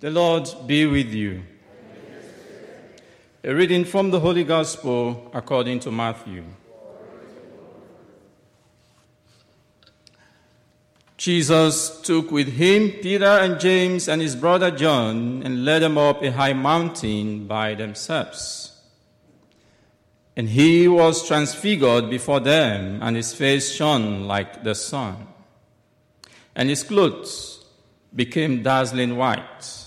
The Lord be with you. A reading from the Holy Gospel according to Matthew. Jesus took with him Peter and James and his brother John and led them up a high mountain by themselves. And he was transfigured before them, and his face shone like the sun, and his clothes became dazzling white.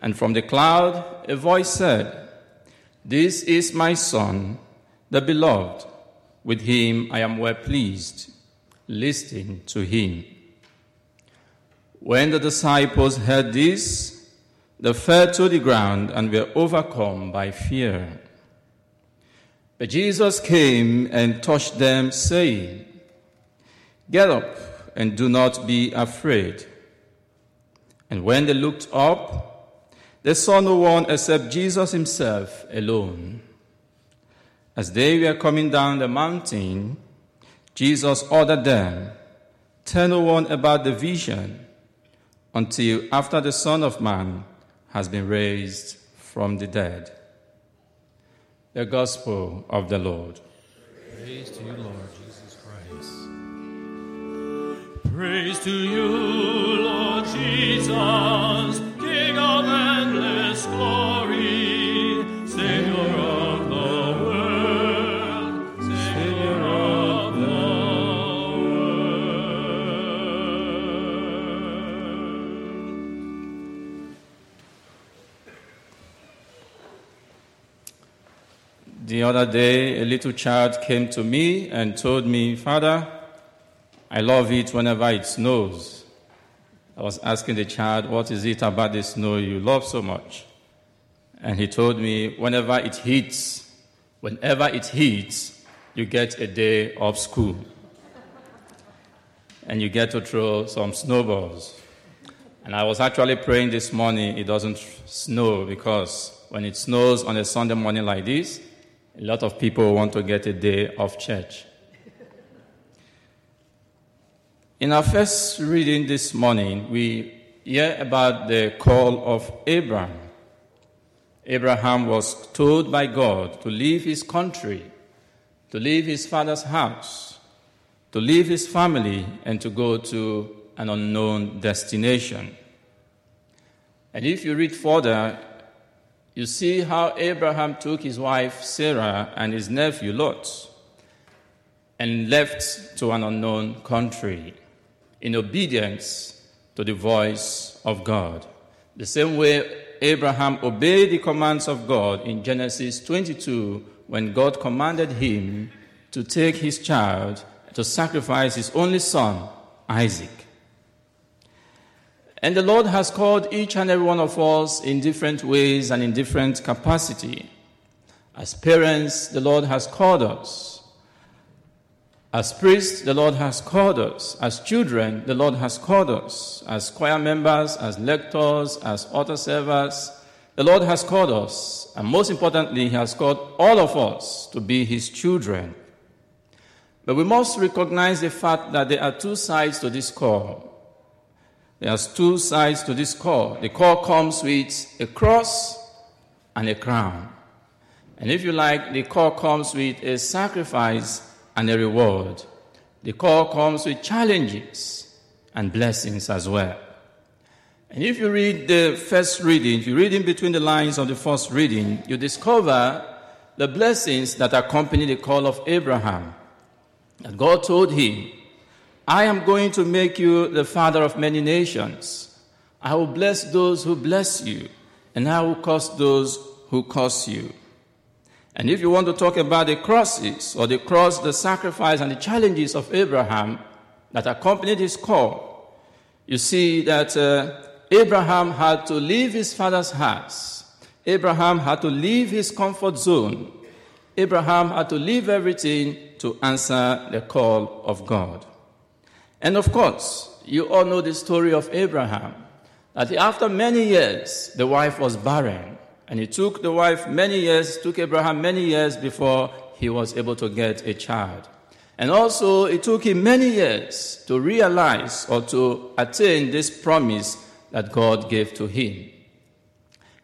and from the cloud a voice said, This is my Son, the beloved. With him I am well pleased. Listen to him. When the disciples heard this, they fell to the ground and were overcome by fear. But Jesus came and touched them, saying, Get up and do not be afraid. And when they looked up, they saw no one except Jesus himself alone. As they were coming down the mountain, Jesus ordered them, Tell no one about the vision until after the Son of Man has been raised from the dead. The Gospel of the Lord. Praise to you, Lord Jesus Christ. Praise to you, Lord Jesus, the other day, a little child came to me and told me, Father, I love it whenever it snows. I was asking the child, What is it about the snow you love so much? And he told me, Whenever it hits, whenever it hits, you get a day off school. And you get to throw some snowballs. And I was actually praying this morning it doesn't snow because when it snows on a Sunday morning like this, a lot of people want to get a day off church. In our first reading this morning, we hear about the call of Abraham. Abraham was told by God to leave his country, to leave his father's house, to leave his family, and to go to an unknown destination. And if you read further, you see how Abraham took his wife Sarah and his nephew Lot and left to an unknown country in obedience to the voice of God. The same way Abraham obeyed the commands of God in Genesis 22 when God commanded him to take his child to sacrifice his only son, Isaac. And the Lord has called each and every one of us in different ways and in different capacity. As parents, the Lord has called us. As priests, the Lord has called us. As children, the Lord has called us. As choir members, as lectors, as altar servers, the Lord has called us. And most importantly, He has called all of us to be His children. But we must recognize the fact that there are two sides to this call. There's two sides to this call. The call comes with a cross and a crown. And if you like, the call comes with a sacrifice and a reward. The call comes with challenges and blessings as well. And if you read the first reading, if you read in between the lines of the first reading, you discover the blessings that accompany the call of Abraham. And God told him, I am going to make you the father of many nations. I will bless those who bless you, and I will curse those who curse you. And if you want to talk about the crosses, or the cross, the sacrifice, and the challenges of Abraham that accompanied his call, you see that uh, Abraham had to leave his father's house. Abraham had to leave his comfort zone. Abraham had to leave everything to answer the call of God. And of course, you all know the story of Abraham. That after many years, the wife was barren. And it took the wife many years, took Abraham many years before he was able to get a child. And also, it took him many years to realize or to attain this promise that God gave to him.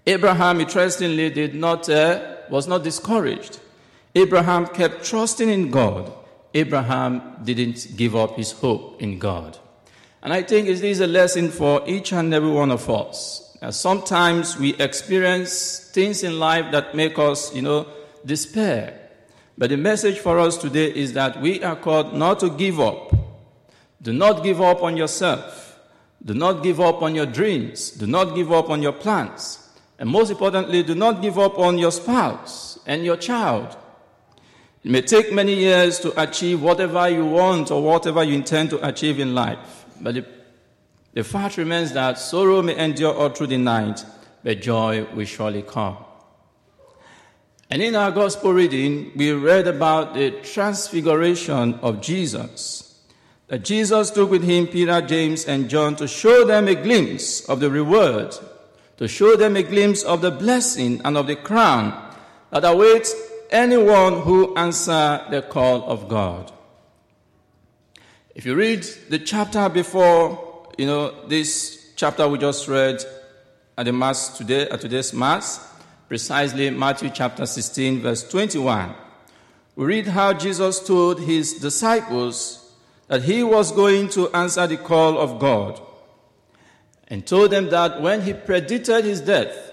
Abraham, interestingly, did not, uh, was not discouraged. Abraham kept trusting in God. Abraham didn't give up his hope in God. And I think this is a lesson for each and every one of us. Sometimes we experience things in life that make us, you know, despair. But the message for us today is that we are called not to give up. Do not give up on yourself. Do not give up on your dreams. Do not give up on your plans. And most importantly, do not give up on your spouse and your child. It may take many years to achieve whatever you want or whatever you intend to achieve in life. But the, the fact remains that sorrow may endure all through the night, but joy will surely come. And in our gospel reading, we read about the transfiguration of Jesus. That Jesus took with him Peter, James, and John to show them a glimpse of the reward, to show them a glimpse of the blessing and of the crown that awaits anyone who answer the call of God. If you read the chapter before, you know, this chapter we just read at the Mass today, at today's Mass, precisely Matthew chapter 16, verse 21. We read how Jesus told his disciples that he was going to answer the call of God and told them that when he predicted his death,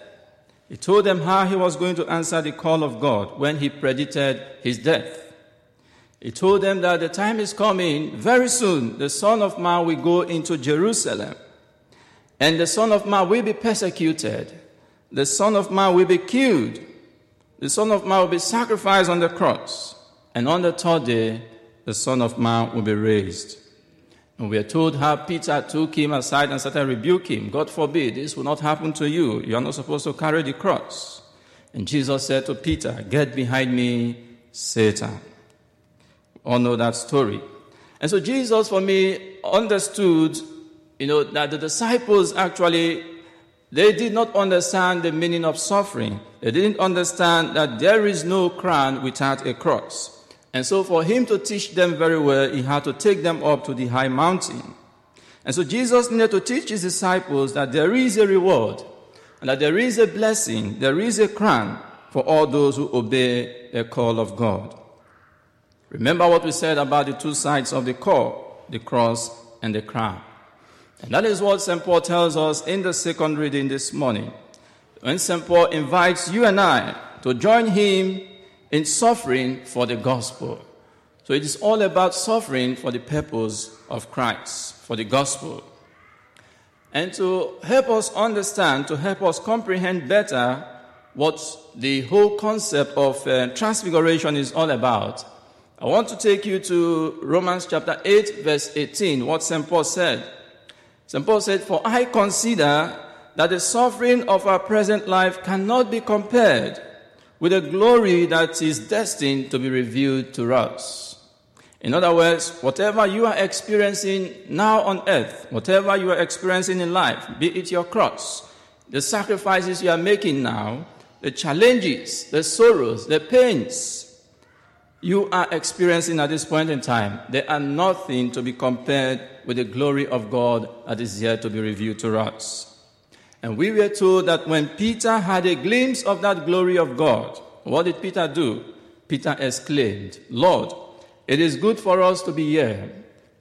he told them how he was going to answer the call of God when he predicted his death. He told them that the time is coming, very soon, the Son of Man will go into Jerusalem, and the Son of Man will be persecuted the Son of Man will be killed. The Son of Man will be sacrificed on the cross. And on the third day, the Son of Man will be raised. And we are told how Peter took him aside and started rebuking him. God forbid, this will not happen to you. You are not supposed to carry the cross. And Jesus said to Peter, Get behind me, Satan. All know that story. And so Jesus, for me, understood, you know, that the disciples actually they did not understand the meaning of suffering. They didn't understand that there is no crown without a cross. And so, for him to teach them very well, he had to take them up to the high mountain. And so, Jesus needed to teach his disciples that there is a reward, and that there is a blessing, there is a crown for all those who obey the call of God. Remember what we said about the two sides of the call the cross and the crown. And that is what St. Paul tells us in the second reading this morning. When St. Paul invites you and I to join him in suffering for the gospel. So it is all about suffering for the purpose of Christ, for the gospel. And to help us understand, to help us comprehend better what the whole concept of uh, transfiguration is all about, I want to take you to Romans chapter 8, verse 18, what St. Paul said. St. Paul said, For I consider that the suffering of our present life cannot be compared with the glory that is destined to be revealed to us. In other words, whatever you are experiencing now on earth, whatever you are experiencing in life, be it your cross, the sacrifices you are making now, the challenges, the sorrows, the pains, you are experiencing at this point in time, they are nothing to be compared with the glory of God that is yet to be revealed to us. And we were told that when Peter had a glimpse of that glory of God, what did Peter do? Peter exclaimed, Lord, it is good for us to be here.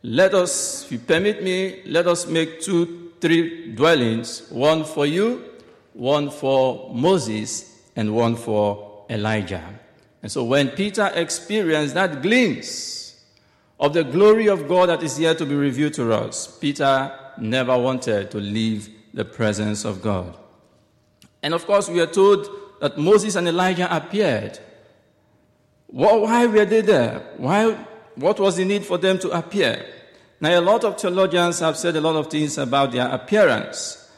Let us, if you permit me, let us make two, three dwellings one for you, one for Moses, and one for Elijah. And so when Peter experienced that glimpse of the glory of God that is yet to be revealed to us, Peter never wanted to leave the presence of God. And of course, we are told that Moses and Elijah appeared. Why were they there? Why, what was the need for them to appear? Now, a lot of theologians have said a lot of things about their appearance.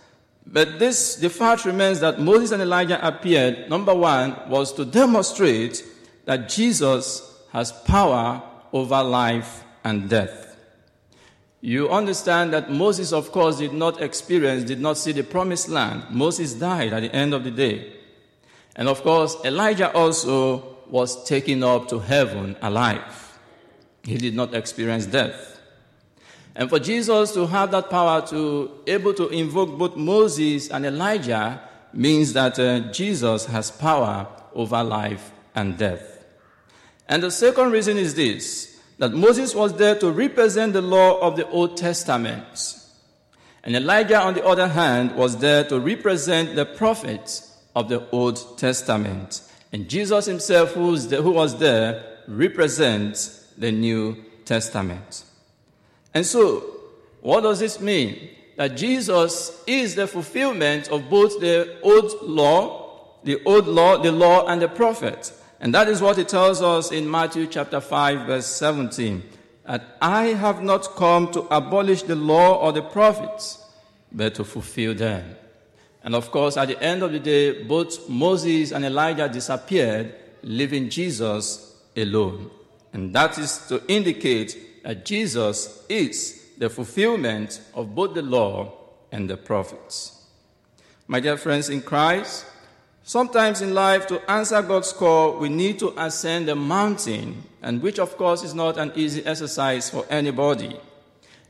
But this, the fact remains that Moses and Elijah appeared, number one, was to demonstrate that Jesus has power over life and death. You understand that Moses, of course, did not experience, did not see the promised land. Moses died at the end of the day. And of course, Elijah also was taken up to heaven alive. He did not experience death. And for Jesus to have that power to able to invoke both Moses and Elijah means that uh, Jesus has power over life and death. And the second reason is this that Moses was there to represent the law of the Old Testament. And Elijah, on the other hand, was there to represent the prophets of the Old Testament. And Jesus himself, who was there, represents the New Testament. And so, what does this mean? That Jesus is the fulfillment of both the old law, the old law, the law, and the prophet. And that is what it tells us in Matthew chapter 5, verse 17. That I have not come to abolish the law or the prophets, but to fulfill them. And of course, at the end of the day, both Moses and Elijah disappeared, leaving Jesus alone. And that is to indicate that Jesus is the fulfillment of both the law and the prophets. My dear friends in Christ, sometimes in life, to answer God's call, we need to ascend a mountain, and which, of course, is not an easy exercise for anybody.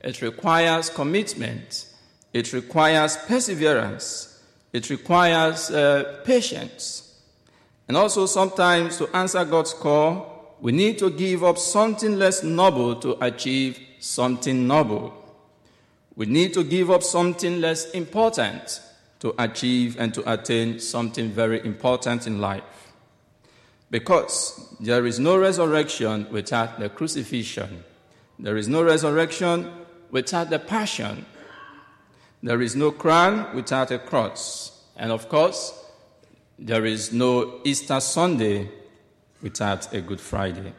It requires commitment, it requires perseverance, it requires uh, patience. And also, sometimes to answer God's call, we need to give up something less noble to achieve something noble. We need to give up something less important to achieve and to attain something very important in life. Because there is no resurrection without the crucifixion. There is no resurrection without the passion. There is no crown without a cross. And of course, there is no Easter Sunday without a Good Friday.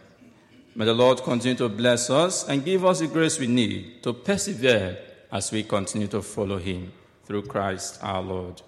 May the Lord continue to bless us and give us the grace we need to persevere as we continue to follow Him through Christ our Lord.